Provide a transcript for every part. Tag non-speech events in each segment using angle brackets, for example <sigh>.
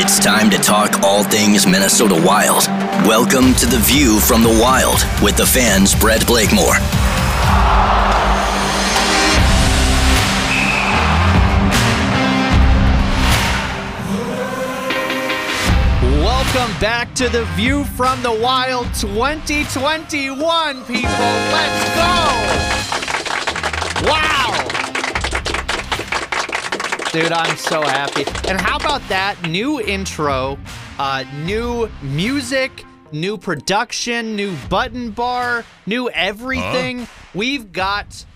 It's time to talk all things Minnesota Wild. Welcome to The View from the Wild with the fans Brett Blakemore. Welcome back to the View from the Wild 2021, people. Let's go! Dude, I'm so happy. And how about that new intro, uh, new music, new production, new button bar, new everything? We've got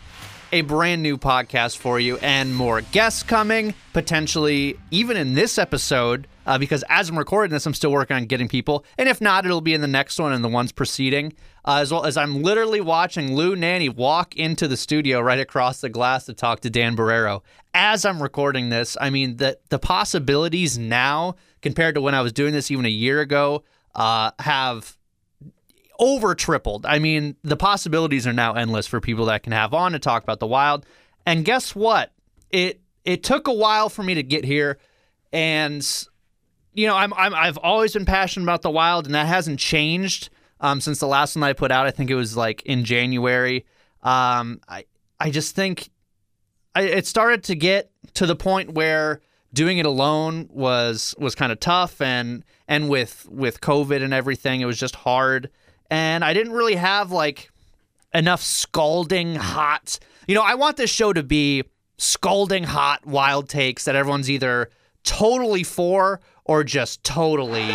a brand new podcast for you and more guests coming, potentially even in this episode. Uh, because as I'm recording this, I'm still working on getting people. And if not, it'll be in the next one and the ones preceding. Uh, as well as I'm literally watching Lou Nanne walk into the studio right across the glass to talk to Dan Barreiro. As I'm recording this, I mean, the, the possibilities now compared to when I was doing this even a year ago uh, have over tripled. I mean, the possibilities are now endless for people that can have on to talk about the wild. And guess what? It it took a while for me to get here, and you know, I'm, I'm I've always been passionate about the wild, and that hasn't changed um, since the last one I put out. I think it was like in January. Um, I I just think I, it started to get to the point where doing it alone was was kind of tough, and and with with COVID and everything, it was just hard. And I didn't really have like enough scalding hot. You know, I want this show to be scalding hot wild takes that everyone's either totally for or just totally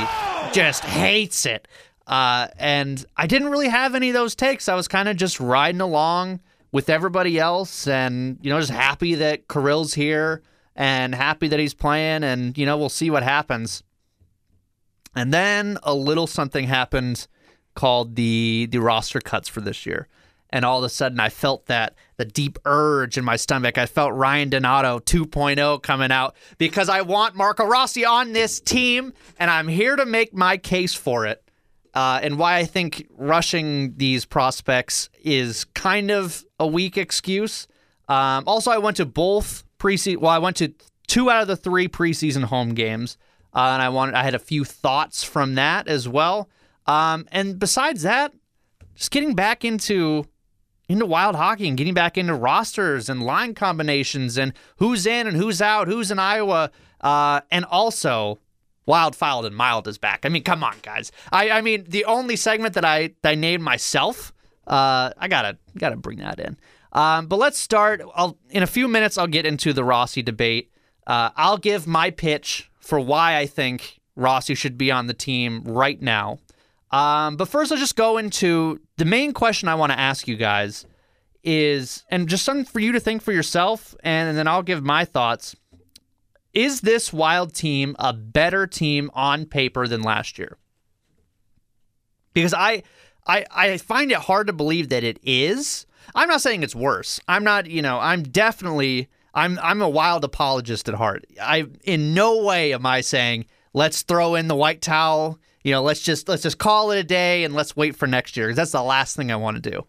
just hates it. Uh, and I didn't really have any of those takes. I was kind of just riding along with everybody else and, you know, just happy that Kirill's here and happy that he's playing. And, you know, we'll see what happens. And then a little something happened called the the roster cuts for this year. And all of a sudden I felt that the deep urge in my stomach. I felt Ryan Donato 2.0 coming out because I want Marco Rossi on this team and I'm here to make my case for it. Uh, and why I think rushing these prospects is kind of a weak excuse. Um, also, I went to both preseason. Well, I went to two out of the three preseason home games, uh, and I wanted. I had a few thoughts from that as well. Um, and besides that, just getting back into into wild hockey and getting back into rosters and line combinations and who's in and who's out, who's in Iowa, uh, and also Wild, Filed, and Mild is back. I mean, come on, guys. I, I mean, the only segment that I that I named myself, uh, I gotta gotta bring that in. Um, but let's start. I'll in a few minutes. I'll get into the Rossi debate. Uh, I'll give my pitch for why I think Rossi should be on the team right now. Um, but first, I'll just go into the main question I want to ask you guys is, and just something for you to think for yourself, and, and then I'll give my thoughts. Is this Wild team a better team on paper than last year? Because I, I, I find it hard to believe that it is. I'm not saying it's worse. I'm not, you know, I'm definitely, I'm, I'm a Wild apologist at heart. I, in no way am I saying let's throw in the white towel. You know, let's just let's just call it a day and let's wait for next year. That's the last thing I want to do.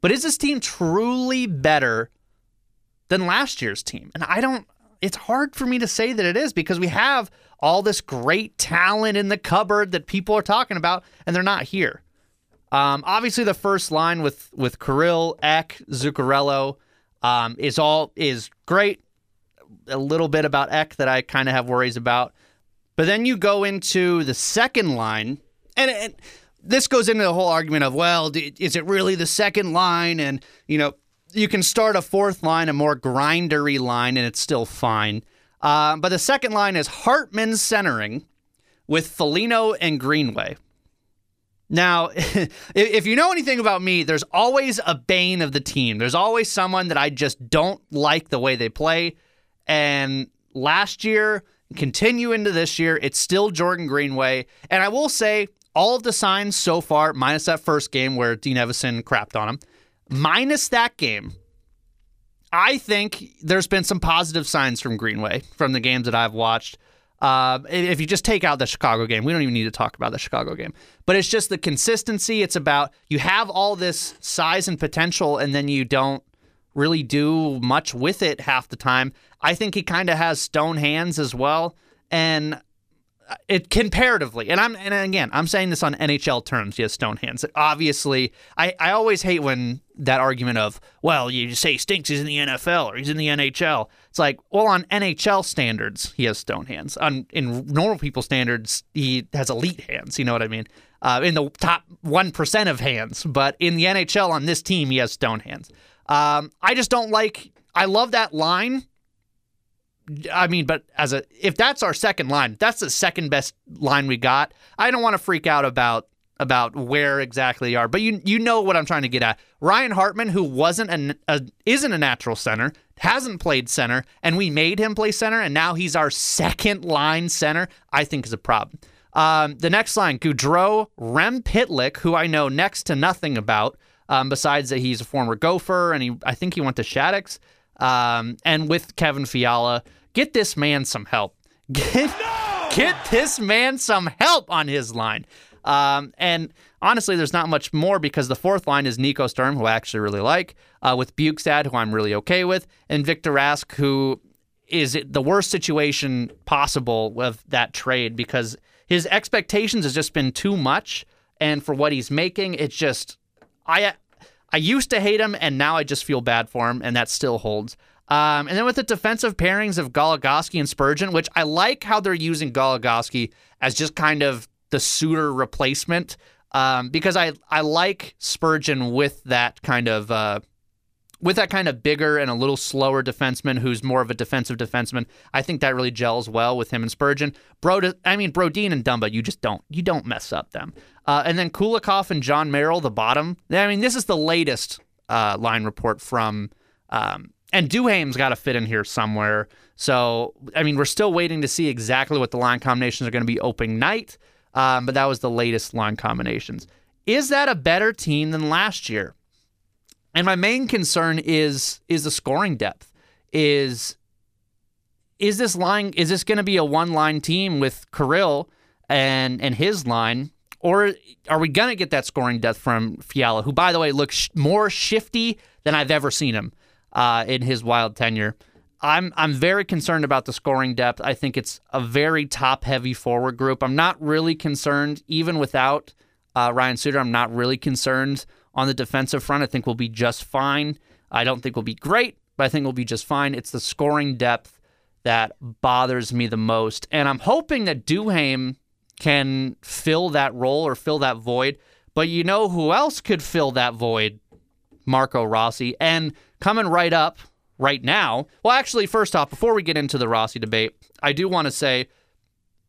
But is this team truly better than last year's team? And I don't it's hard for me to say that it is because we have all this great talent in the cupboard that people are talking about, and they're not here. Um, obviously, the first line with with Kirill, Ek, Zuccarello um, is all is great. A little bit about Ek that I kind of have worries about, but then you go into the second line, and, and this goes into the whole argument of well, is it really the second line? And you know, you can start a fourth line, a more grindery line, and it's still fine. Uh, but the second line is Hartman centering with Foligno and Greenway. Now, <laughs> if you know anything about me, there's always a bane of the team. There's always someone that I just don't like the way they play. And last year, continue into this year, it's still Jordan Greenway. And I will say, all of the signs so far, minus that first game where Dean Evason crapped on him, minus that game, I think there's been some positive signs from Greenway from the games that I've watched. Uh, if you just take out the Chicago game, we don't even need to talk about the Chicago game. But it's just the consistency. It's about you have all this size and potential, and then you don't really do much with it half the time. I think he kind of has stone hands as well. And it comparatively, and I'm and again I'm saying this on NHL terms. He has stone hands. Obviously, I I always hate when that argument of well you say stinks he's in the NFL or he's in the NHL. It's like well on NHL standards he has stone hands. On in normal people standards he has elite hands. You know what I mean? Uh, in the top one percent of hands, but in the NHL on this team he has stone hands. Um, I just don't like. I love that line I mean, but as a if that's our second line, that's the second best line we got. I don't want to freak out about about where exactly they are, but you you know what I'm trying to get at. Ryan Hartman, who wasn't a, a isn't a natural center, hasn't played center, and we made him play center, and now he's our second line center. I think is a problem. Um, the next line, Gaudreau, Rem Pitlick, who I know next to nothing about, um, besides that he's a former Gopher, and he I think he went to Shattuck's. Um, and with Kevin Fiala, get this man some help. <laughs> Get, no! get this man some help on his line. Um, and honestly, there's not much more because the fourth line is Nico Sturm, who I actually really like, uh, with Bjugstad, who I'm really okay with, and Victor Rask, who is the worst situation possible with that trade because his expectations has just been too much, and for what he's making, it's just I I used to hate him, and now I just feel bad for him, and that still holds. Um, and then with the defensive pairings of Goligoski and Spurgeon, which I like how they're using Goligoski as just kind of the Suter replacement, um, because I I like Spurgeon with that kind of uh, with that kind of bigger and a little slower defenseman who's more of a defensive defenseman. I think that really gels well with him and Spurgeon. Bro, I mean Brodin and Dumba, you just don't you don't mess up them. Uh, and then Kulikov and Jon Merrill, the bottom. I mean, this is the latest uh, line report from. Um, and Duhaime's got to fit in here somewhere. So, I mean, we're still waiting to see exactly what the line combinations are going to be opening night. Um, but that was the latest line combinations. Is that a better team than last year? And my main concern is is the scoring depth. Is is this line is this going to be a one line team with Kirill and and his line or are we going to get that scoring depth from Fiala, who, by the way, looks sh- more shifty than I've ever seen him uh, in his wild tenure? I'm I'm very concerned about the scoring depth. I think it's a very top heavy forward group. I'm not really concerned, even without uh, Ryan Suter. I'm not really concerned on the defensive front. I think we'll be just fine. I don't think we'll be great, but I think we'll be just fine. It's the scoring depth that bothers me the most, and I'm hoping that Duhaime can fill that role or fill that void. But you know who else could fill that void? Marco Rossi. And coming right up right now, well, actually, first off, before we get into the Rossi debate, I do want to say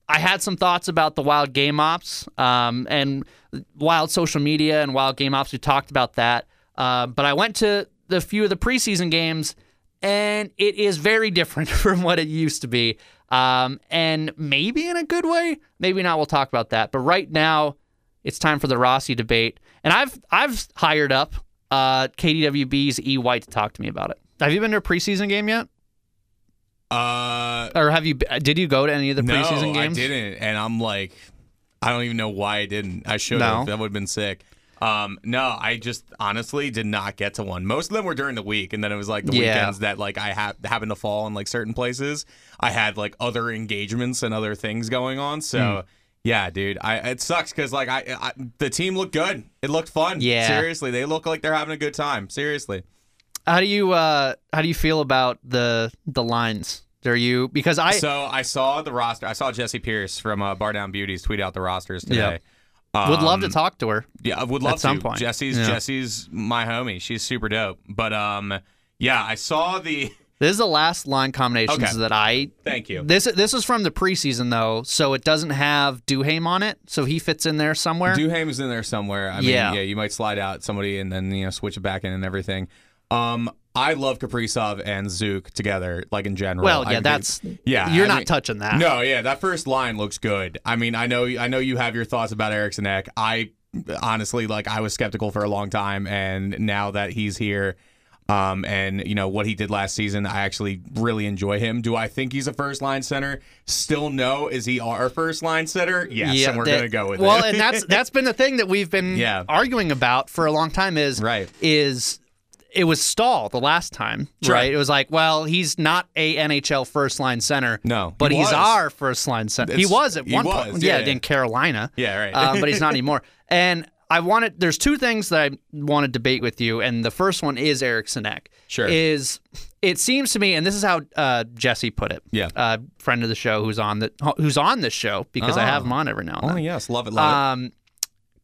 I had some thoughts about the wild game ops um, and wild social media and wild game ops. We talked about that. Uh, but I went to the few of the preseason games, and it is very <laughs> different from what it used to be. Um, and maybe in a good way, maybe not. We'll talk about that. But right now, it's time for the Rossi debate, and I've I've hired up uh, KDWB's E White to talk to me about it. Have you been to a preseason game yet? Uh, or have you? Did you go to any of the preseason no, games? I didn't, and I'm like, I don't even know why I didn't. I should have. No. That would have been sick. Um, no, I just honestly did not get to one. Most of them were during the week, and then it was like the yeah. weekends that like I ha- happened to fall in like certain places. I had like other engagements and other things going on, so. Mm. Yeah, dude. I it sucks because like I, I, the team looked good. It looked fun. Yeah. Seriously, they look like they're having a good time. Seriously. How do you uh how do you feel about the the lines? Are you because I so I saw the roster. I saw Jesse Pierce from uh, Bar Down Beauties tweet out the rosters today. Yep. Um, would love to um, talk to her. Yeah, I would love at some to. point. Jesse's yeah. Jesse's my homie. She's super dope. But um, yeah, I saw the. <laughs> This is the last line combinations okay. that I. Thank you. This this is from the preseason though, so it doesn't have Duhaime on it, so he fits in there somewhere. Duhaime's in there somewhere. I mean, yeah. yeah, you might slide out somebody and then you know switch it back in and everything. Um, I love Kaprizov and Zook together, like in general. Well, yeah, I that's yeah. You're I not mean, touching that. No, yeah, that first line looks good. I mean, I know, I know you have your thoughts about Eriksson Ek. I honestly, like, I was skeptical for a long time, and now that he's here, um, and you know what he did last season, I actually really enjoy him. Do I think he's a first line center? Still no. Is he our first line center? Yes, yeah, and we're that, gonna go with well, it. Well, and that's <laughs> that's been the thing that we've been yeah. arguing about for a long time. Is right is it was Staal the last time, Sure. right? It was like, well, he's not a NHL first line center. No, but he he's our first line center. He was at one was, point. yeah, Yeah, yeah. in Carolina. Yeah, right. uh, but he's not <laughs> anymore. And I wanted. There's two things that I want to debate with you, and the first one is Eriksson Ek. Sure. Is it seems to me, and this is how uh, Jesse put it. Yeah. Uh, friend of the show who's on the who's on this show because I have him on every now and Oh yes, love it, love it. Um,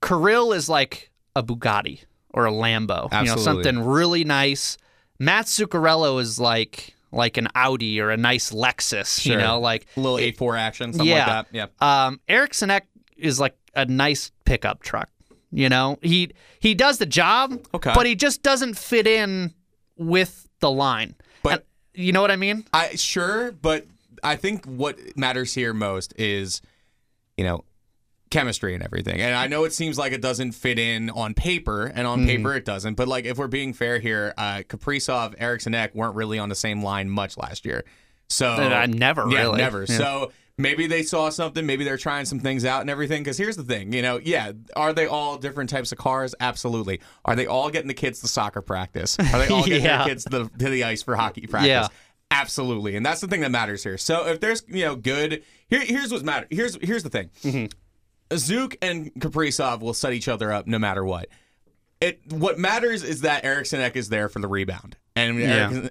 Kirill is like a Bugatti or a Lambo. Absolutely. You know, something really nice. Matt Zuccarello is like like an Audi or a nice Lexus. sure. You know, like it. Little A four action, something yeah. like that. Yeah. um, Eriksson Ek is like a nice pickup truck. You know, he he does the job, Okay. but he just doesn't fit in with the line. But- And- you know what I mean? I sure, but I think what matters here most is, you know, chemistry and everything. And I know it seems like it doesn't fit in on paper, and on paper it doesn't. But like, if we're being fair here, uh, Kaprizov, Eriksson Ek weren't really on the same line much last year. So Uh, never yeah, really. never. Yeah. So maybe they saw something. Maybe they're trying some things out and everything. Because here's the thing, you know, yeah, are they all different types of cars? Absolutely. Are they all getting the kids to soccer practice? Are they all <laughs> getting Yeah. their kids to the, to the ice for hockey practice? Yeah. Absolutely, and that's the thing that matters here. So if there's you know good, here here's what's matter. Here's here's the thing. Zook and Kaprizov will set each other up no matter what. It what matters is that Eriksson Ek is there for the rebound, and Yeah.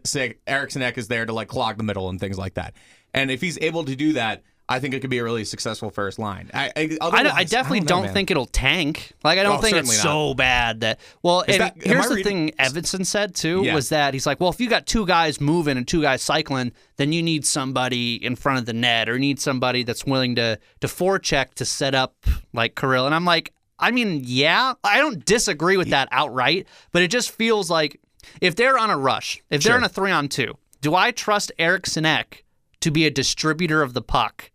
Eriksson Ek is there to like clog the middle and things like that. And if he's able to do that, I think it could be a really successful first line. I I, I, don't- definitely know, don't, think it'll tank. Like I don't Oh, think it's certainly so bad that. Well, that- here's the reading- thing. Evason said too Yeah. was that he's like, well, if you got two guys moving and two guys cycling, then you need somebody in front of the net, or need somebody that's willing to to forecheck to set up like Kirill. And I'm like, I mean, yeah, I don't disagree with that outright, but it just feels like if they're on a rush, if they're in a three on two, do I trust Eriksson Ek to be a distributor of the puck?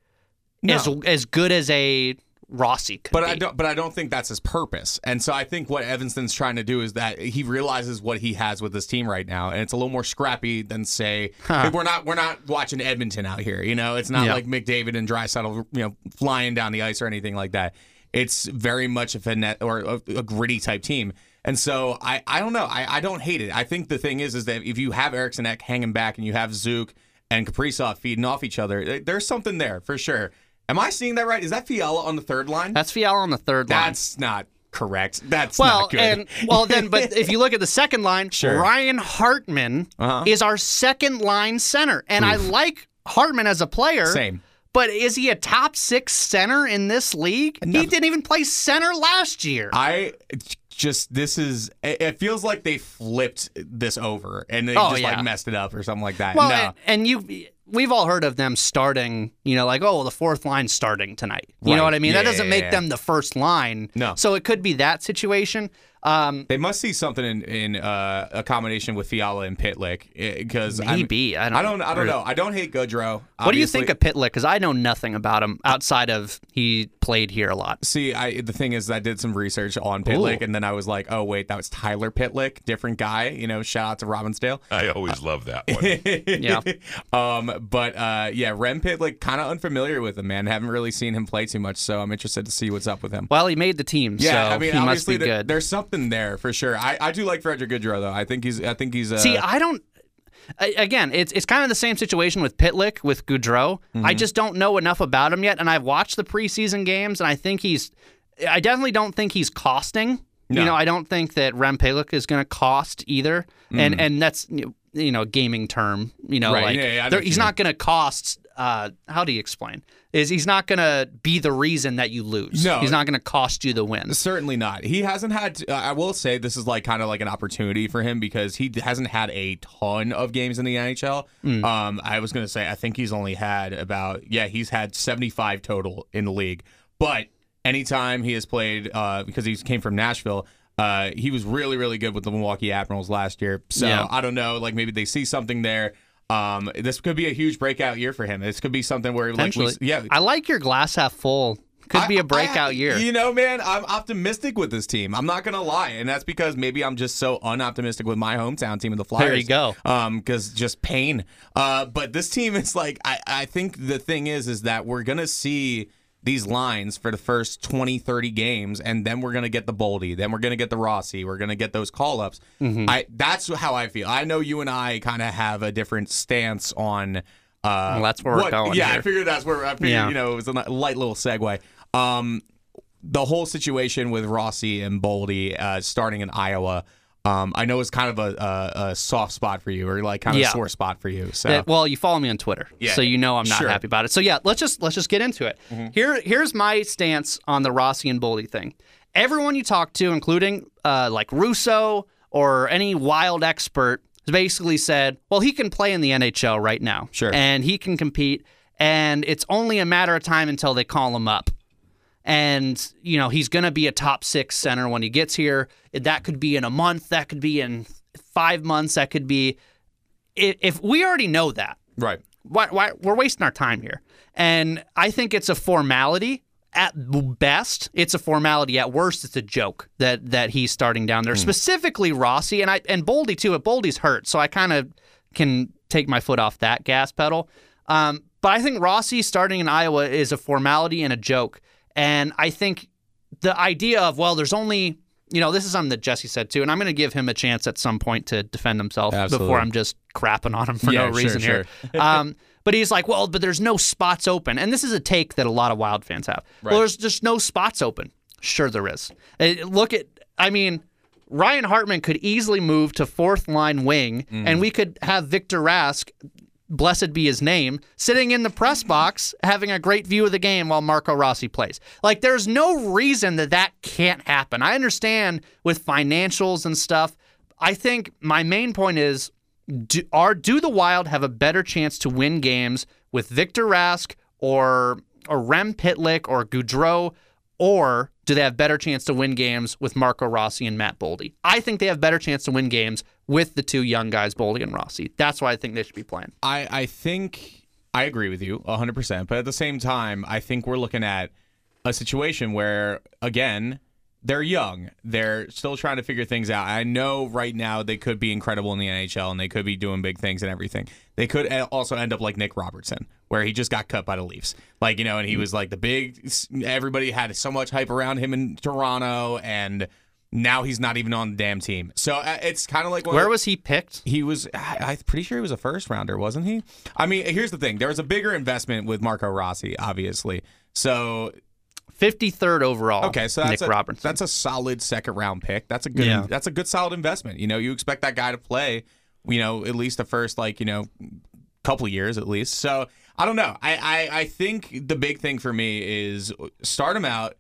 as as good as a Rossi could But be. I don't. But I don't think that's his purpose. And so I think what Evason's trying to do is that he realizes what he has with his team right now, and it's a little more scrappy than say like, we're not we're not watching Edmonton out here. You know, it's not Yeah. like McDavid and Draisaitl, you know, flying down the ice or anything like that. It's very much a finesse or a, a gritty type team. And so I, I don't know. I, I don't hate it. I think the thing is is that if you have Eriksson Ek hanging back and you have Zook and Kaprizov feeding off each other, there's something there for sure. Am I seeing that right? Is that Fiala on the third line? That's Fiala on the third line. That's not correct. That's well, not good. and well then, but if you look at the second line, Sure. Ryan Hartman Uh-huh. is our second line center, and I like Hartman as a player. Same. But is he a top six center in this league? He didn't even play center last year. I just this is it it feels like they flipped this over and they Oh, just yeah. like messed it up or something like that. well, no. and, and you, we've all heard of them starting. You know, like oh, the fourth line starting tonight. You know what I mean? Yeah, that doesn't make yeah. them the first line. No. So it could be that situation. Um, they must see something in, in uh, a combination with Fiala and Pitlick because maybe I don't. I don't I don't know. I don't hate Gaudreau. What do you think of Pitlick? Because I know nothing about him outside of he played here a lot. See, I the thing is, I did some research on Pitlick, Ooh. and then I was like, "Oh wait, that was Tyler Pitlick, different guy." You know, shout out to Robbinsdale. I always love that <laughs> one. Yeah. um, but uh, yeah, Rem Pitlick, kind of unfamiliar with him, man. Haven't really seen him play too much, so I'm interested to see what's up with him. Well, he made the team, Yeah, so I mean, he must be there- good. there's something there for sure. I, I do like Frederick Gaudreau though. I think he's I think he's uh, See, I don't. Again, it's it's kind of the same situation with Pitlick with Gaudreau. Mm-hmm. I just don't know enough about him yet, and I've watched the preseason games, and I think he's. I definitely don't think he's costing. No. You know, I don't think that Rem Pitlick is going to cost either, and and that's you know a gaming term. You know, Mm. Right, like yeah, yeah, I know there- what he's not going to cost. Uh, how do you explain? Is he's not going to be the reason that you lose? No. he's not going to cost you the win. Certainly not. He hasn't had. Uh, I will say this is like kind of like an opportunity for him because he hasn't had a ton of games in the NHL. Mm. Um, I was going to say I think he's only had about yeah he's had seventy five total in the league. But anytime he has played uh, because he came from Nashville. Uh, he was really, really good with the Milwaukee Admirals last year. So Yeah. I don't know, like maybe they see something there. Um, this could be a huge breakout year for him. This could be something where, like, we, yeah, I like your glass half full. Could be a breakout I- year. You know, man, I'm optimistic with this team. I'm not gonna lie, and that's because maybe I'm just so unoptimistic with my hometown team of the Flyers. There you go. Um, because just pain. Uh, but this team is like, I, I think the thing is, is that we're gonna see these lines for the first 20, 30 games, and then we're going to get the Boldy, then we're going to get the Rossi, we're going to get those call ups. Mm-hmm. I That's how I feel. I know you and I kind of have a different stance on. Uh, well, that's where what, we're going. Yeah, here. I figured that's where I figured, yeah. you know, it was a light little segue. Um, the whole situation with Rossi and Boldy uh, starting in Iowa. Um, I know it's kind of a, a, a, soft spot for you, or like kind of yeah. a sore spot for you. So, well, you follow me on Twitter, yeah. so you know I'm not sure. happy about it. So yeah, let's just let's just get into it. Mm-hmm. Here, here's my stance on the Rossi and Boldy thing. Everyone you talk to, including uh, like Russo or any wild expert, basically said, well, he can play in the NHL right now, sure, and he can compete, and it's only a matter of time until they call him up and you know he's going to be a top six center when he gets here. That could be in a month. That could be in five months. That could be if we already know that. Right. Why, why we're wasting our time here? And I think it's a formality. At best, it's a formality. At worst, it's a joke that that he's starting down there. Mm. Specifically, Rossi and I and Boldy too. But Boldy's hurt, so I kind of can take my foot off that gas pedal. Um, but I think Rossi starting in Iowa is a formality and a joke. And I think the idea of, well, there's only, you know, this is something that Jesse said too, and I'm going to give him a chance at some point to defend himself Absolutely. before I'm just crapping on him for yeah, no reason sure, here. <laughs> Um, but he's like, well, but there's no spots open. And this is a take that a lot of Wild fans have. Right. Well, there's just no spots open. Sure, there is. Uh, look at, I mean, Ryan Hartman could easily move to fourth line wing, mm. and we could have Victor Rask blessed be his name, sitting in the press mm-hmm. box having a great view of the game while Marco Rossi plays. Like, there's no reason that that can't happen. I understand with financials and stuff. I think my main point is do, are, do the Wild have a better chance to win games with Victor Rask or, or Rem Pitlick or Gaudreau or do they have better chance to win games with Marco Rossi and Matt Boldy? I think they have better chance to win games with the two young guys, Boldy and Rossi. That's why I think they should be playing. I, I think I agree with you 100%. But at the same time, I think we're looking at a situation where, again, they're young. They're still trying to figure things out. I know right now they could be incredible in the NHL and they could be doing big things and everything. They could also end up like Nick Robertson, where he just got cut by the Leafs. Like, you know, and he mm-hmm. was like the big, everybody had so much hype around him in Toronto and now he's not even on the damn team. So uh, it's kind of like where was he picked? He was. I, am pretty sure he was a first rounder, wasn't he? I mean, here's the thing: there was a bigger investment with Marco Rossi, obviously. So 53rd overall. Okay, so that's Nick a, Robertson. That's a solid second round pick. That's a good. Yeah. That's a good solid investment. You know, you expect that guy to play. You know, at least the first like you know couple years at least. So I don't know. I, I I think the big thing for me is start him out,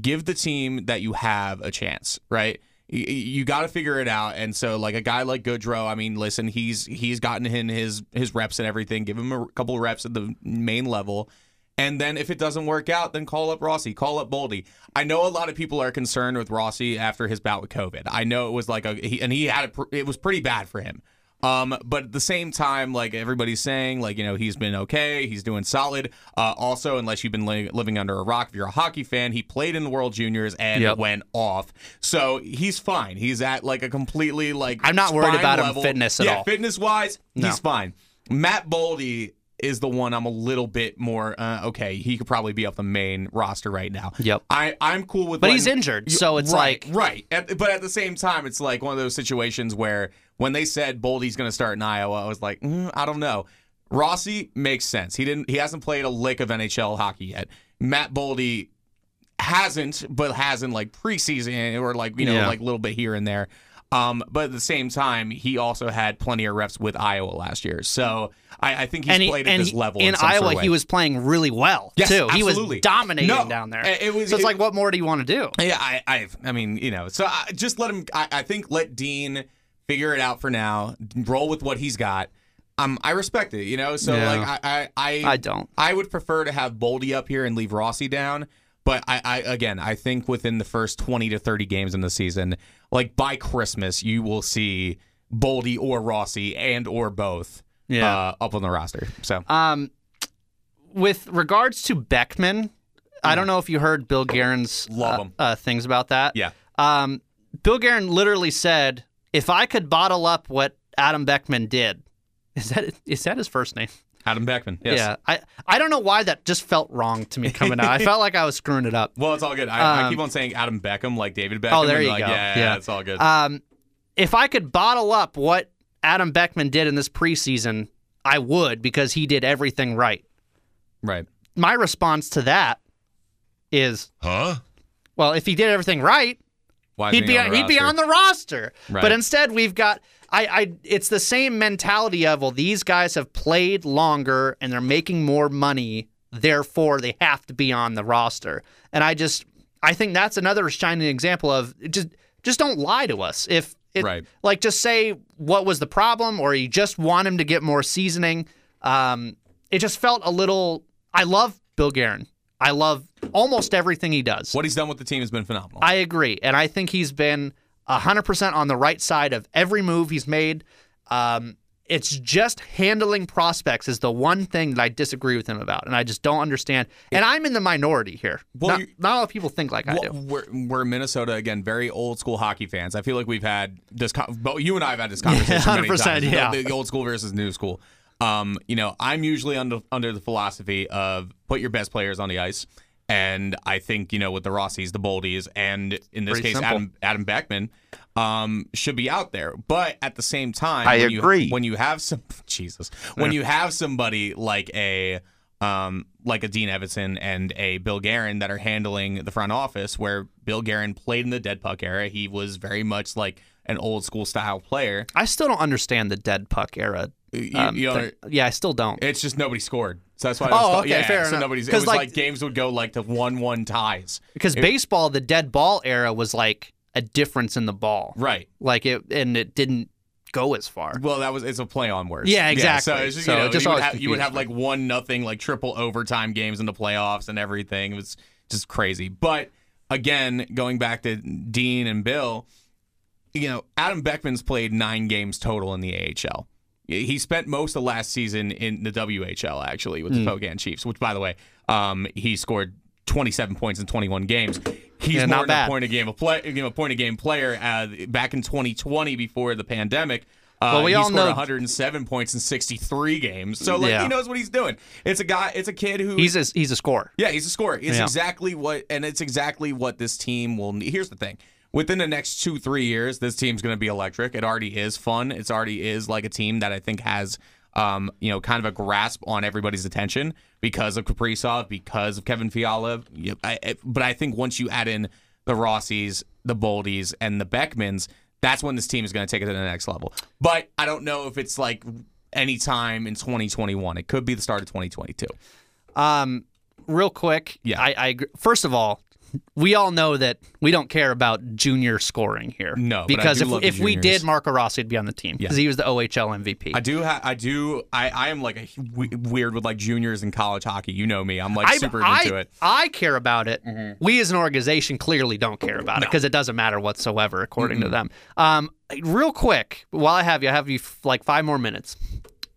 give the team that you have a chance. Right you you got to figure it out. And so, like a guy like Gaudreau, I mean, listen, he's he's gotten in his his reps and everything. Give him a couple reps at the main level, and then if it doesn't work out, then call up Rossi, call up Boldy. I know a lot of people are concerned with Rossi after his bout with COVID. I know it was like a, he, and he had a, it was pretty bad for him. Um, but at the same time, like everybody's saying, like you know he's been okay, he's doing solid. Uh, also, unless you've been li- living under a rock, if you're a hockey fan, he played in the World Juniors and yep. went off, so he's fine. He's at like a completely like I'm not worried about level. him fitness at yeah, all. Fitness wise, no. he's fine. Matt Boldy is the one I'm a little bit more uh, okay. He could probably be up the main roster right now. Yep. I I'm cool with. That. But letting, he's injured, so it's right, like right. At, but at the same time, it's like one of those situations where when they said Boldy's going to start in Iowa, I was like, mm, I don't know. Rossi makes sense. He didn't. He hasn't played a lick of NHL hockey yet. Matt Boldy hasn't, but hasn't like preseason or like you know yeah. like a little bit here and there. Um, but at the same time, he also had plenty of reps with Iowa last year. So I, I think he's he, played at this he, level. In, in Iowa, sort of he was playing really well yes, too. Absolutely. He was dominating no, down there. It was, so it's it, like, what more do you want to do? Yeah, I, I, I mean, you know, so I, just let him. I, I think let Dean figure it out for now. Roll with what he's got. Um, I respect it, you know. So yeah. like, I, I, I, I don't. I would prefer to have Boldy up here and leave Rossi down. But I, I again, I think within the first twenty to thirty games in the season, like by Christmas, you will see Boldy or Rossi and or both yeah. Uh, up on the roster. So, um, with regards to Beckman, I don't know if you heard Bill Guerin's Love uh, uh, things about that. Yeah. Um, Bill Guerin literally said, "If I could bottle up what Adam Beckman did, is that is that his first name? Adam Beckman. Yes. Yeah, I I don't know why that just felt wrong to me coming out. I felt like I was screwing it up. <laughs> Well, it's all good. I, um, I keep on saying Adam Beckham like David Beckham. Oh, there you like, go. Yeah, yeah, yeah, it's all good. Um, if I could bottle up what Adam Beckman did in this preseason, I would because he did everything right. Right. My response to that is, huh? Well, if he did everything right, Why he'd be be on the he'd be roster? on the roster. Right. But instead, we've got I, I it's the same mentality of well, these guys have played longer and they're making more money, therefore they have to be on the roster. And I just I think that's another shining example of just just don't lie to us. If it, Right. like just say what was the problem or you just want him to get more seasoning. Um, it just felt a little. I love Bill Guerin. I love almost everything he does. What he's done with the team has been phenomenal. I agree. And I think he's been 100% on the right side of every move he's made. Um, it's just handling prospects is the one thing that I disagree with him about. And I just don't understand. And I'm in the minority here. Well, not, not a lot of people think like I do. we're, we're Minnesota again, very old school hockey fans. I feel like we've had this. But you and I have had this conversation many <laughs> 100%, times. Yeah. The, the old school versus new school. Um, you know, I'm usually under under the philosophy of put your best players on the ice, and I think you know with the Rossies, the Boldies, and in this Pretty case, simple. Adam Adam Beckman, um, should be out there. But at the same time, I when agree. You, when you have some <laughs> Jesus, when you have somebody like a um, like a Dean Evason and a Bill Guerin that are handling the front office, where Bill Guerin played in the dead puck era. He was very much like an old school style player. I still don't understand the dead puck era. You- um, you know, yeah, I still don't. It's just nobody scored. So that's why. it Oh, was okay, yeah, fair so enough. nobody's. It was like- like, games would go like to one-one ties. Because baseball, the dead ball era was like a difference in the ball. Right. Like it, and it didn't go as far. Well, that was it's a play on words. Yeah, so exactly. it's just, So you know, just you, would have, you would have like one nothing, like triple overtime games in the playoffs and everything. It was just crazy. But again, going back to Dean and Bill, you know, Adam Beckman's played nine games total in the AHL. He spent most of last season in the WHL actually with the. Spokane Chiefs, which by the way, um, he scored 27 points in 21 games. He's Yeah, more not than a point a game of play, you know, a point a game player. Uh, back in 2020, before the pandemic, uh, Well, we he all scored know- 107 points in 63 games. So like Yeah. he knows what he's doing. It's a guy. It's a kid who He's a, he's a scorer. yeah, he's a scorer. It's Yeah. exactly what, and it's exactly what this team will need. Here's the thing: within the next two, three years, this team's going to be electric. It already is fun. It's already is like a team that I think has, um, you know, kind of a grasp on everybody's attention because of Kaprizov, because of Kevin Fiala. I, I- but I think once you add in the Rossies, the Boldies, and the Beckmans, that's when this team is going to take it to the next level. But I don't know if it's like anytime in 2021. It could be the start of 2022. Um, real quick. Yeah. I, I agree. first of all, we all know that we don't care about junior scoring here. No, because if if we did, Marco Rossi would be on the team because he was the OHL MVP. I do. Ha- I do. I, I am like a w- weird with like juniors in college hockey. You know me. I'm like I- super I, into it. I care about it. We as an organization clearly don't care about it because it doesn't matter whatsoever, according to them. Um, real quick, while I have you, I have you f- like five more minutes.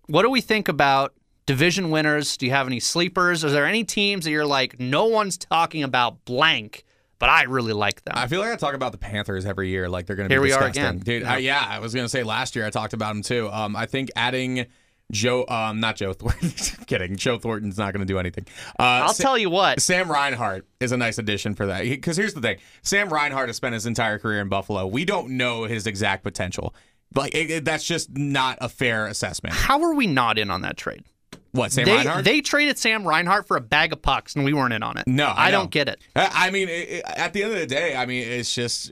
What do we think about division winners? Do you have any sleepers? Are there any teams that you're like, no one's talking about blank, but I really like them? I feel like I talk about the Panthers every year, like they're going to be Here we are again. dude. I, yeah, I was going to say last year I talked about them too. Um, I think adding Joe, um, not Joe Thornton. <laughs> kidding. Joe Thornton's not going to do anything. Uh, I'll Sa- tell you what. Sam Reinhart is a nice addition for that. Because here's the thing: Sam Reinhart has spent his entire career in Buffalo. We don't know his exact potential. Like it, it- that's just not a fair assessment. How are we not in on that trade? What Sam They, Reinhart? they traded Sam Reinhart for a bag of pucks, and we weren't in on it. No, I, I, don't get it. I I mean, it, it- at the end of the day, I mean, it's just,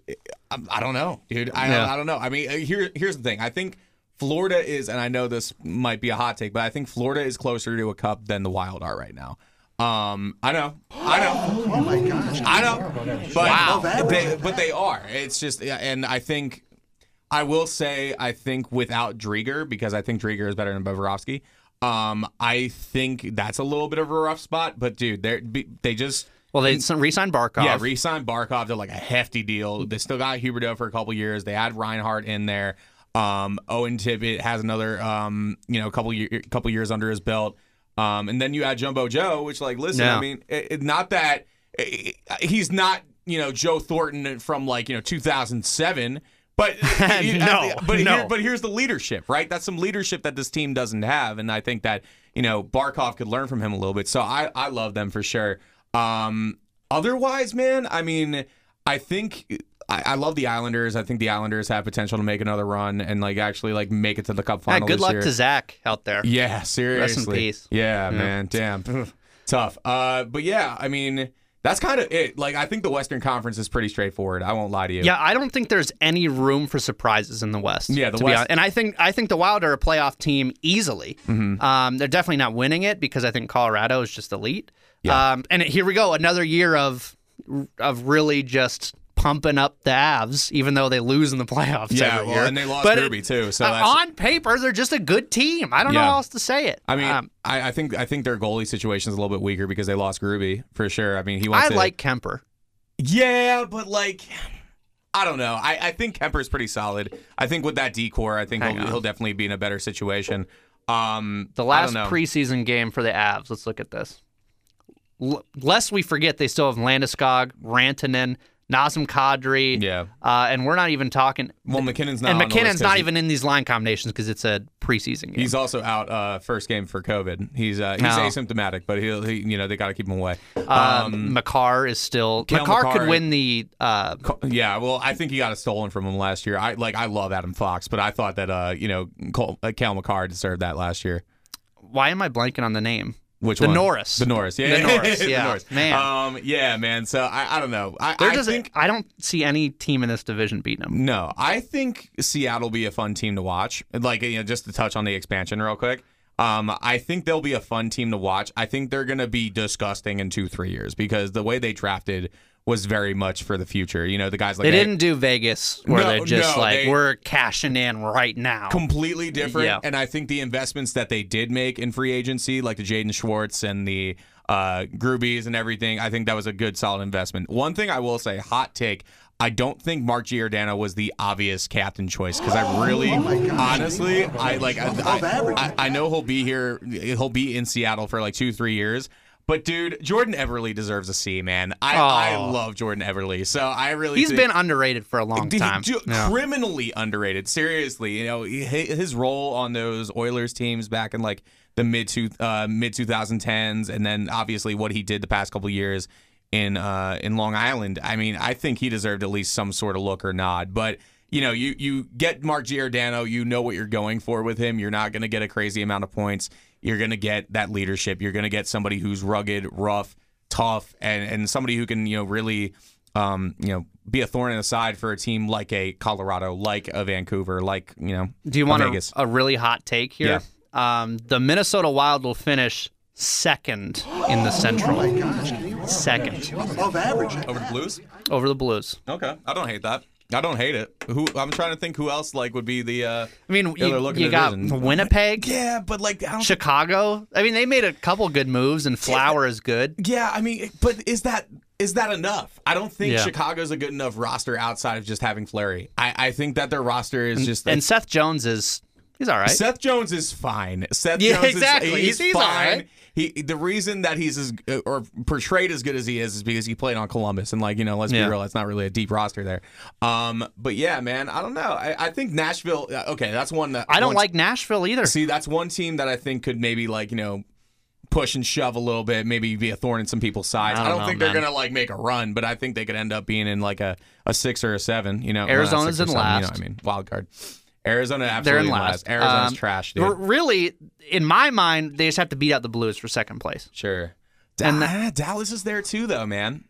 I, I don't know, dude. I, Yeah. I don't know. I mean, uh, here, here's the thing. I think Florida is, and I know this might be a hot take, but I think Florida is closer to a cup than the Wild are right now. Um, I know, I know. <gasps> Oh my gosh, I know. But Wow. they, but they are. It's just, and I think. I will say, I think without Driedger, because I think Driedger is better than Bobrovsky. Um, I think that's a little bit of a rough spot. But dude, they they just Well, they re-signed Barkov. yeah, re-signed Barkov to like a hefty deal. They still got Huberdeau for a couple years. They had Reinhart in there. Um, Owen Tippett has another, um, you know, couple year, couple years under his belt. Um, and then you add Jumbo Joe, which like, listen, Yeah. I mean, it, it- not that it- he's not, you know, Joe Thornton from like you know 2007. But <laughs> No, but no. Here, but here's the leadership, right? That's some leadership that this team doesn't have, and I think that you know, Barkov could learn from him a little bit. So I I love them for sure. Um, otherwise, man, I mean, I think I, I, love the Islanders. I think the Islanders have potential to make another run and like actually like make it to the Cup final. Yeah, good luck year. to Zach out there. Yeah, seriously. Rest in peace. Yeah, yeah. man. Damn, <laughs> tough. Uh, but yeah, I mean. That's kind of it. Like I think the Western Conference is pretty straightforward. I won't lie to you. Yeah, I don't think there's any room for surprises in the West. Yeah, the West, and I think I think the Wild are a playoff team easily. Mm-hmm. Um, they're definitely not winning it because I think Colorado is just elite. Yeah. Um, and here we go, another year of of really just pumping up the Avs, even though they lose in the playoffs yeah, every well, year. and they lost but Ruby too. So uh, on paper, they're just a good team. I don't yeah. know how else to say it. I mean, um, I, I, think I think their goalie situation is a little bit weaker because they lost Ruby for sure. I mean, he wants. I to, like Kuemper. Yeah, but like. I don't know. I, I think Kuemper's pretty solid. I think with that decor, I think he'll, he'll, definitely be in a better situation. Um, the last preseason game for the Avs. Let's look at this. L- lest we forget, they still have Landeskog, Rantanen, Nazem Kadri. Yeah. Uh, and we're not even talking. Well, MacKinnon's not. And MacKinnon's not even in these line combinations because it's a preseason game. He's also out uh, first game for COVID. He's uh, he's No. asymptomatic, but he'll he, you know they got to keep him away. Um, Makar is still. Makar, Makar- could win the. Uh, Yeah, well, I think he got it stolen from him last year. I like I love Adam Fox, but I thought that uh you know Cole, uh, Cal Makar deserved that last year. why am I blanking on the name? Which The one? Norris. The Norris. Yeah, The <laughs> yeah, Norris, the yeah. Norris. Man. Um, yeah, man. So I, I don't know. I, They're I just. think I don't see any team in this division beating them. no. I think Seattle will be a fun team to watch. Like you know, just to touch on the expansion real quick. Um, I think they'll be a fun team to watch. I think they're going to be disgusting in two, three years because the way they drafted was very much for the future. You know, the guys like They didn't do Vegas where No, they're just no, like they- we're cashing in right now. completely different. Yeah. And I think the investments that they did make in free agency, like the Jaden Schwartz and the uh, Groobies and everything, I think that was a good, solid investment. One thing I will say, hot take. I don't think Mark Giordano was the obvious captain choice because I <gasps> really, honestly, I like. I, I, I, I know he'll be here. He'll be in Seattle for like two, three years. But dude, Jordan Eberle deserves a C, man. I, I Oh. love Jordan Eberle, so I really He's think- been underrated for a long time. Yeah. criminally underrated. Seriously, you know his role on those Oilers teams back in like the mid two uh, mid 2010s, and then obviously what he did the past couple years in uh, in Long Island. I mean, I think he deserved at least some sort of look or nod. But you know, you you get Mark Giordano, you know what you're going for with him. You're not going to get a crazy amount of points. You're going to get that leadership. You're going to get somebody who's rugged, rough, tough, and and somebody who can you know really um, you know, be a thorn in the side for a team like a Colorado, like a Vancouver, like you know. Do you a want Vegas. a, a really hot take here? Yeah. Um, the Minnesota Wild will finish second in the Central. Oh Second Above average. over the Blues? over the Blues. Okay, I don't hate that. I don't hate it. Who I'm trying to think who else like would be the. uh I mean, you, you got division. Winnipeg, <laughs> Yeah, but like I don't. Chicago. I mean, they made a couple good moves, and Flower is good. yeah, I mean, but is that is that enough? I don't think Yeah. Chicago's a good enough roster outside of just having Fleury. I, I think that their roster is just And Seth Jones is he's all right. Seth Jones is fine. Seth Yeah, Jones exactly. is he's, He's- fine. right. He the reason that he's as uh, or portrayed as good as he is is because he played on Columbus and like you know let's Yeah. be real, it's not really a deep roster there. Um, but yeah, man, I don't know. I, I think Nashville. uh, Okay, that's one that I don't like Nashville either. See, that's one team that I think could maybe like you know push and shove a little bit, maybe be a thorn in some people's sides. I I don't don't, know, think man. they're gonna like make a run, but I think they could end up being in like a, a six or a seven. You know, Arizona's in seven, You know last. what I mean, wild card. Arizona They're in last. Arizona's Um, trash, dude. Really, in my mind, they just have to beat out the Blues for second place. Sure. And And Dallas is there too, though, man.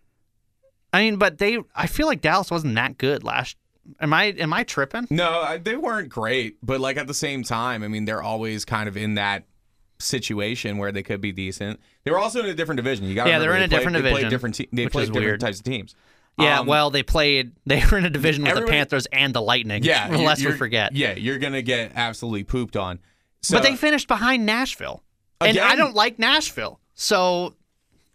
I mean, but they. I feel like Dallas wasn't that good last. Am I am I tripping? No, I, they weren't great, but like at the same time, I mean, they're always kind of in that situation where they could be decent. They were also in a different division. You got Yeah, they're in a different they division, Played different te- they played different weird. types of teams. Yeah, Um, well, they played. <laughs> They were in a division with the Panthers and the Lightning. yeah, <laughs> you're- we forget. Yeah, you're gonna get absolutely pooped on. So, but they finished behind Nashville, and I don't like Nashville. So,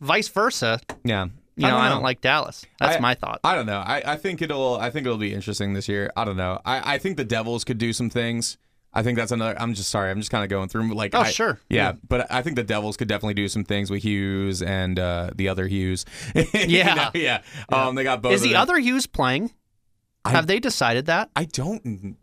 vice versa. yeah, You know, I don't, know. like Dallas. That's I- my thought. I don't know. I, I think it'll I think it'll be interesting this year. I don't know. I, I think the Devils could do some things. I think that's another. I'm just sorry. I'm just kind of going through like. Oh, I- sure. Yeah, Yeah. but I think the Devils could definitely do some things with Hughes and uh, the other Hughes. <laughs> You Yeah. know, yeah. Um, they got both. Is the other Hughes playing? I- Have they decided that? I don't.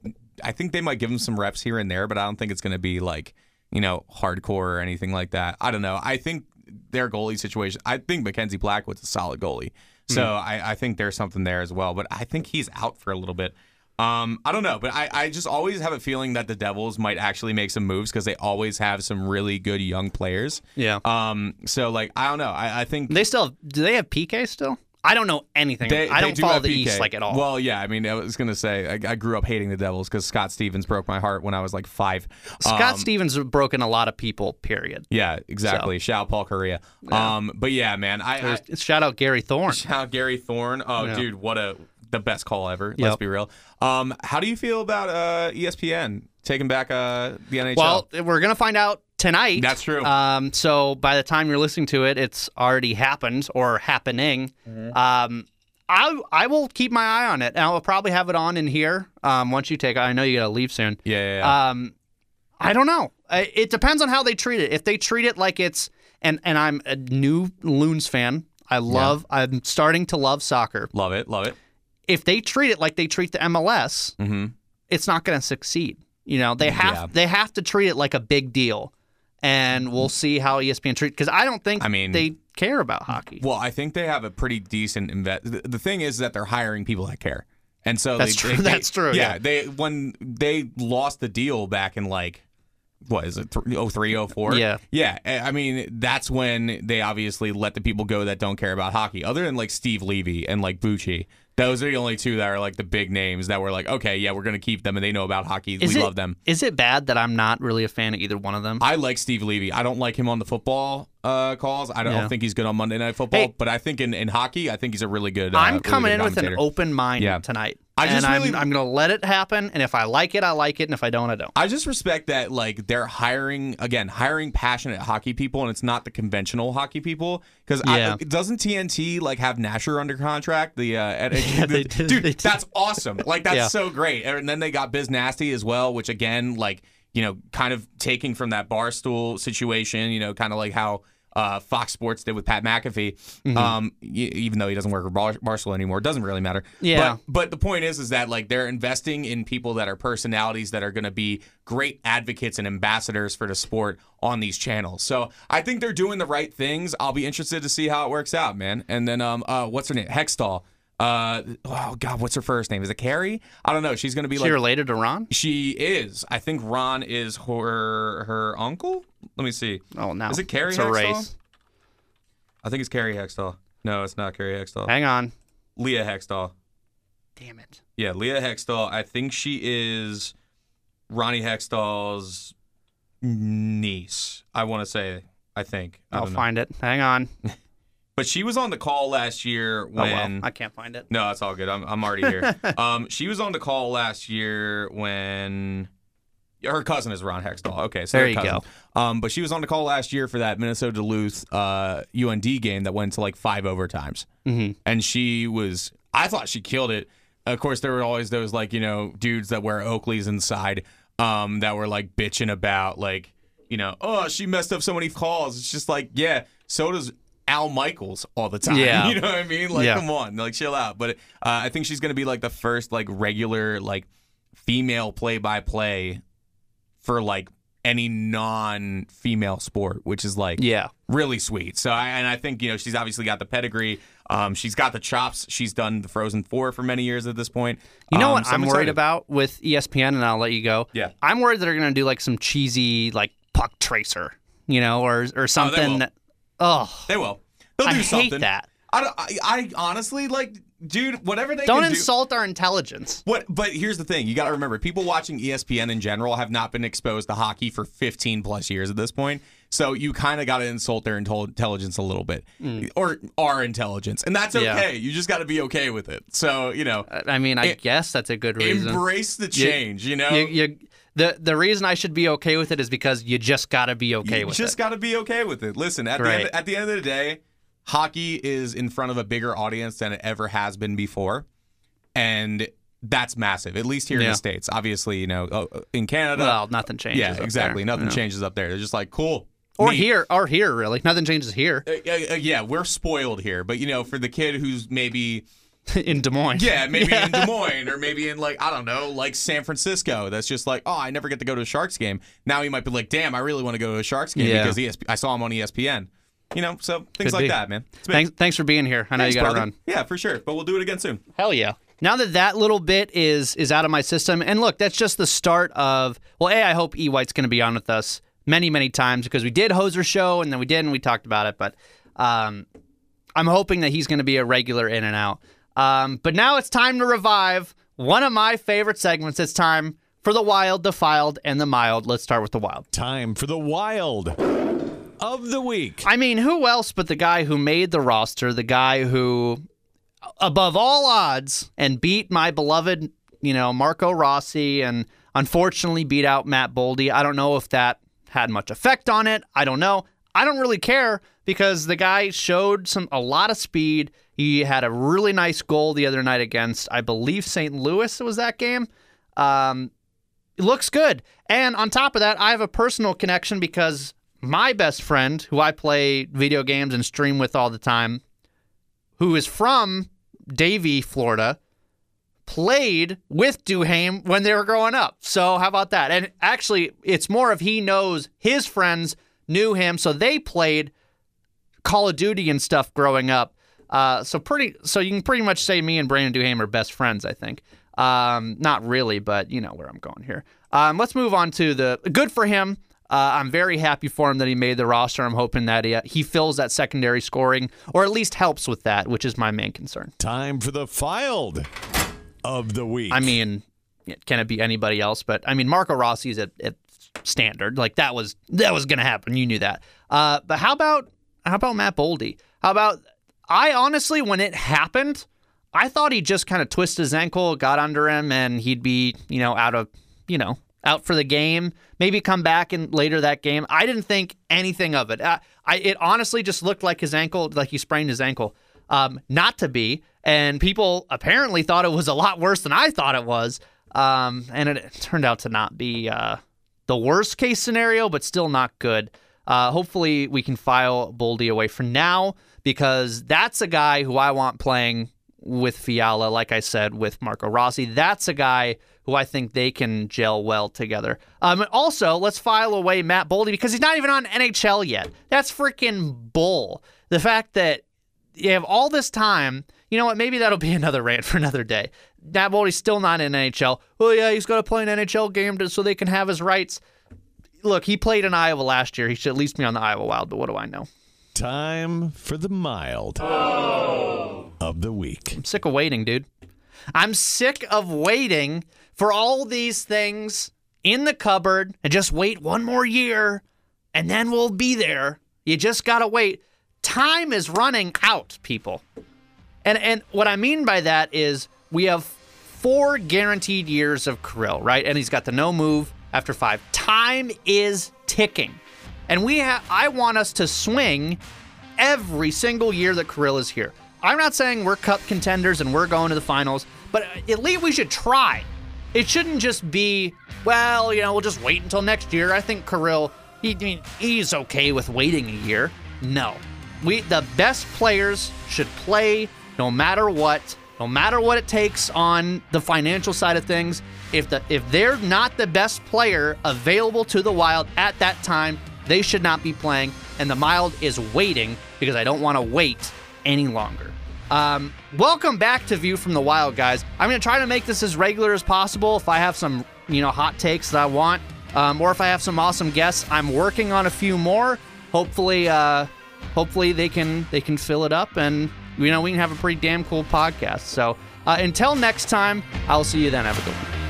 I think they might give him some reps here and there, but I don't think it's going to be like you know, hardcore or anything like that. I don't know. I think their goalie situation. I think Mackenzie Blackwood's a solid goalie, so mm. I, I think there's something there as well. But I think he's out for a little bit. Um, I don't know, but I, I just always have a feeling that the Devils might actually make some moves because they always have some really good young players. Yeah. Um. So like, I don't know. I, I think they still do. They have PK still. I don't know anything. They, I don't do follow the PK. East like at all. Well, yeah. I mean, I was gonna say I, I grew up hating the Devils because Scott Stevens broke my heart when I was like five. Scott um, Stevens broken a lot of people. Period. Yeah, exactly. So. Shout out Paul Kariya. Yeah. Um, but yeah, man. I, I, shout out Gary Thorne. Shout out Gary Thorne. Oh, yeah. dude, what a the best call ever. Yep. Let's be real. Um, how do you feel about uh, ESPN taking back uh, the NHL? Well, we're gonna find out tonight. That's true. Um, so by the time you're listening to it, it's already happened or happening. Mm-hmm. Um, I I will keep my eye on it, and I'll probably have it on in here um, once you take. I know you gotta leave soon. Yeah. yeah, yeah. Um, I don't know. It depends on how they treat it. If they treat it like it's and and I'm a new Loons fan. I love. Yeah. I'm starting to love soccer. Love it. Love it. If they treat it like they treat the MLS, mm-hmm. it's not going to succeed. You know, they have yeah. they have to treat it like a big deal, and we'll see how ESPN treat. Because I don't think I mean they care about hockey. Well, I think they have a pretty decent invest. The, thing is that they're hiring people that care, and so that's they, true. They, <laughs> that's true. Yeah, yeah, they when they lost the deal back in like what is it 03 04 yeah yeah i mean that's when they obviously let the people go that don't care about hockey other than like steve levy and like bucci those are the only two that are like the big names that were like, okay, yeah, we're gonna keep them, and they know about hockey. Is we it, love them. Is it bad that I'm not really a fan of either one of them? I like Steve Levy. I don't like him on the football uh, calls. I don't yeah. think he's good on Monday Night Football, hey, but I think in, in hockey, I think he's a really good. Uh, I'm coming really good in with an open mind yeah. tonight. I just and really, I'm, I'm going to let it happen. And if I like it, I like it. And if I don't, I don't. I just respect that, like, they're hiring, again, hiring passionate hockey people, and it's not the conventional hockey people. Because yeah. doesn't TNT, like, have Nasher under contract? The, uh, at, <laughs> yeah, the, did, Dude, that's awesome. Like, that's yeah. so great. And then they got Biz Nasty as well, which, again, like, you know, kind of taking from that barstool situation, you know, kind of like how uh, Fox Sports did with Pat McAfee. Mm-hmm. Um, y- even though he doesn't work for Bar- Barstool anymore, it doesn't really matter. Yeah. But, but the point is, is that like they're investing in people that are personalities that are going to be great advocates and ambassadors for the sport on these channels. So I think they're doing the right things. I'll be interested to see how it works out, man. And then um, uh, what's her name? Hextall. Uh, oh God, what's her first name? Is it Carrie? I don't know. She's gonna be like she like related to Ron. She is. I think Ron is her her uncle. Let me see. Oh, now is it Carrie? It's Hextall? a race. I think it's Carrie Hextall. No, it's not Carrie Hextall. Hang on. Leah Hextall. Damn it. Yeah, Leah Hextall. I think she is Ronnie Hextall's niece. I want to say. I think. I will find it. Hang on. <laughs> But she was on the call last year when oh, well. I can't find it. No, that's all good. I'm I'm already here. <laughs> um, she was on the call last year when her cousin is Ron Hextall. Okay, so there you cousin. go. Um, but she was on the call last year for that Minnesota Duluth uh, UND game that went to like five overtimes, mm-hmm. and she was. I thought she killed it. Of course, there were always those like you know dudes that wear Oakleys inside um, that were like bitching about like you know oh she messed up so many calls. It's just like yeah, so does Al Michaels all the time. <laughs> Yeah. You know what I mean? Like, yeah. come on, like chill out. But uh, I think she's gonna be like the first like regular like female play by play for like any non-female sport, which is like yeah, really sweet. So I, and I think you know she's obviously got the pedigree. Um, she's got the chops. She's done the Frozen Four for many years at this point. You know um, what so I'm, I'm worried about with ESPN, and I'll let you go. Yeah, I'm worried that they're gonna do like some cheesy like puck tracer, you know, or or something. Oh, they will. They'll do I something. hate that. I, I, I honestly like dude, whatever they don't insult do, our intelligence. What? But here's the thing: you got to remember, people watching ESPN in general have not been exposed to hockey for 15 plus years at this point. So you kind of got to insult their intelligence a little bit, mm. or our intelligence, and that's okay. Yeah. You just got to be okay with it. So you know, I mean, I it, guess that's a good reason. Embrace the change. You, you know, you, you, the the reason I should be okay with it is because you just got to be okay you with it. You just got to be okay with it. Listen, at the end, at the end of the day, hockey is in front of a bigger audience than it ever has been before and that's massive. At least here yeah. in the states. Obviously, you know, oh, in Canada, well, nothing changes. Yeah, exactly. There. Nothing changes up there. They're just like cool. Or neat. here, or here, really. Nothing changes here. Uh, uh, uh, yeah, we're spoiled here. But you know, for the kid who's maybe <laughs> in Des Moines. Yeah, maybe yeah. in Des Moines or maybe in like I don't know, like San Francisco. That's just like, oh, I never get to go to a Sharks game. Now he might be like, damn, I really want to go to a Sharks game yeah. because ESP- I saw him on ESPN. You know, so things Could like be. that, man. Thanks, thanks for being here. I know thanks, you got to run. Yeah, for sure. But we'll do it again soon. Hell yeah. Now that that little bit is is out of my system, and look, that's just the start of. Well, a I hope E White's going to be on with us many many times because we did Hoser show and then we did and we talked about it, but um, I'm hoping that he's going to be a regular in and out. Um, but now it's time to revive one of my favorite segments. It's time for the wild, the filed, and the mild. Let's start with the wild. Time for the wild of the week. I mean, who else but the guy who made the roster, the guy who, above all odds, and beat my beloved, you know, Marco Rossi and unfortunately beat out Matt Boldy. I don't know if that had much effect on it. I don't know. I don't really care because the guy showed some a lot of speed. He had a really nice goal the other night against, I believe, St. Louis. Was that game? Um, looks good. And on top of that, I have a personal connection because my best friend, who I play video games and stream with all the time, who is from Davie, Florida, played with Duhaime when they were growing up. So how about that? And actually, it's more of he knows his friends knew him, so they played Call of Duty and stuff growing up. Uh, so pretty, so you can pretty much say me and Brandon Duhaime are best friends. I think. Um, not really, but you know where I'm going here. Um, let's move on to the good for him. Uh, I'm very happy for him that he made the roster. I'm hoping that he, he fills that secondary scoring, or at least helps with that, which is my main concern. Time for the filed of the week. I mean, can it be anybody else? But I mean, Marco Rossi's at, at standard. Like that was that was going to happen. You knew that. Uh, but how about how about Matt Boldy? How about I honestly, when it happened, I thought he just kind of twisted his ankle, got under him, and he'd be you know out of you know out for the game, maybe come back in later that game. I didn't think anything of it. I, I it honestly just looked like his ankle, like he sprained his ankle. Um, not to be, and people apparently thought it was a lot worse than I thought it was. Um, and it, it, turned out to not be uh, the worst case scenario, but still not good. Uh, hopefully, we can file Boldy away for now because that's a guy who I want playing with Fiala, like I said, with Marco Rossi. That's a guy who I think they can gel well together. Um, also, let's file away Matt Boldy because he's not even on NHL yet. That's freaking bull. The fact that you have all this time, you know what? Maybe that'll be <laughs> another rant for another day. Matt Boldy's still not in NHL. Oh yeah, he's got to play an NHL game to, so they can have his rights. Look, he played in Iowa last year. He should at least be on the Iowa Wild. But what do I know? Time for the mild oh. of the week. I'm sick of waiting, dude. I'm sick of waiting for all these things in the cupboard and just wait one more year and then we'll be there. You just got to wait. Time is running out, people. And and what I mean by that is we have four guaranteed years of Kirill, right? And he's got the no move after 5. Time is ticking. And we have I want us to swing every single year that Kirill is here. I'm not saying we're cup contenders and we're going to the finals, but at least we should try. It shouldn't just be, well, you know, we'll just wait until next year. I think Kirill, he, I mean, he's okay with waiting a year. No. We the best players should play no matter what, no matter what it takes on the financial side of things. If the if they're not the best player available to the Wild at that time, they should not be playing, and the mild is waiting because I don't want to wait any longer. Um, welcome back to View from the Wild, guys. I'm going to try to make this as regular as possible. If I have some, you know, hot takes that I want, um, or if I have some awesome guests, I'm working on a few more. Hopefully, uh, hopefully they can they can fill it up, and you know we can have a pretty damn cool podcast. So uh, until next time, I'll see you then. Have a good one.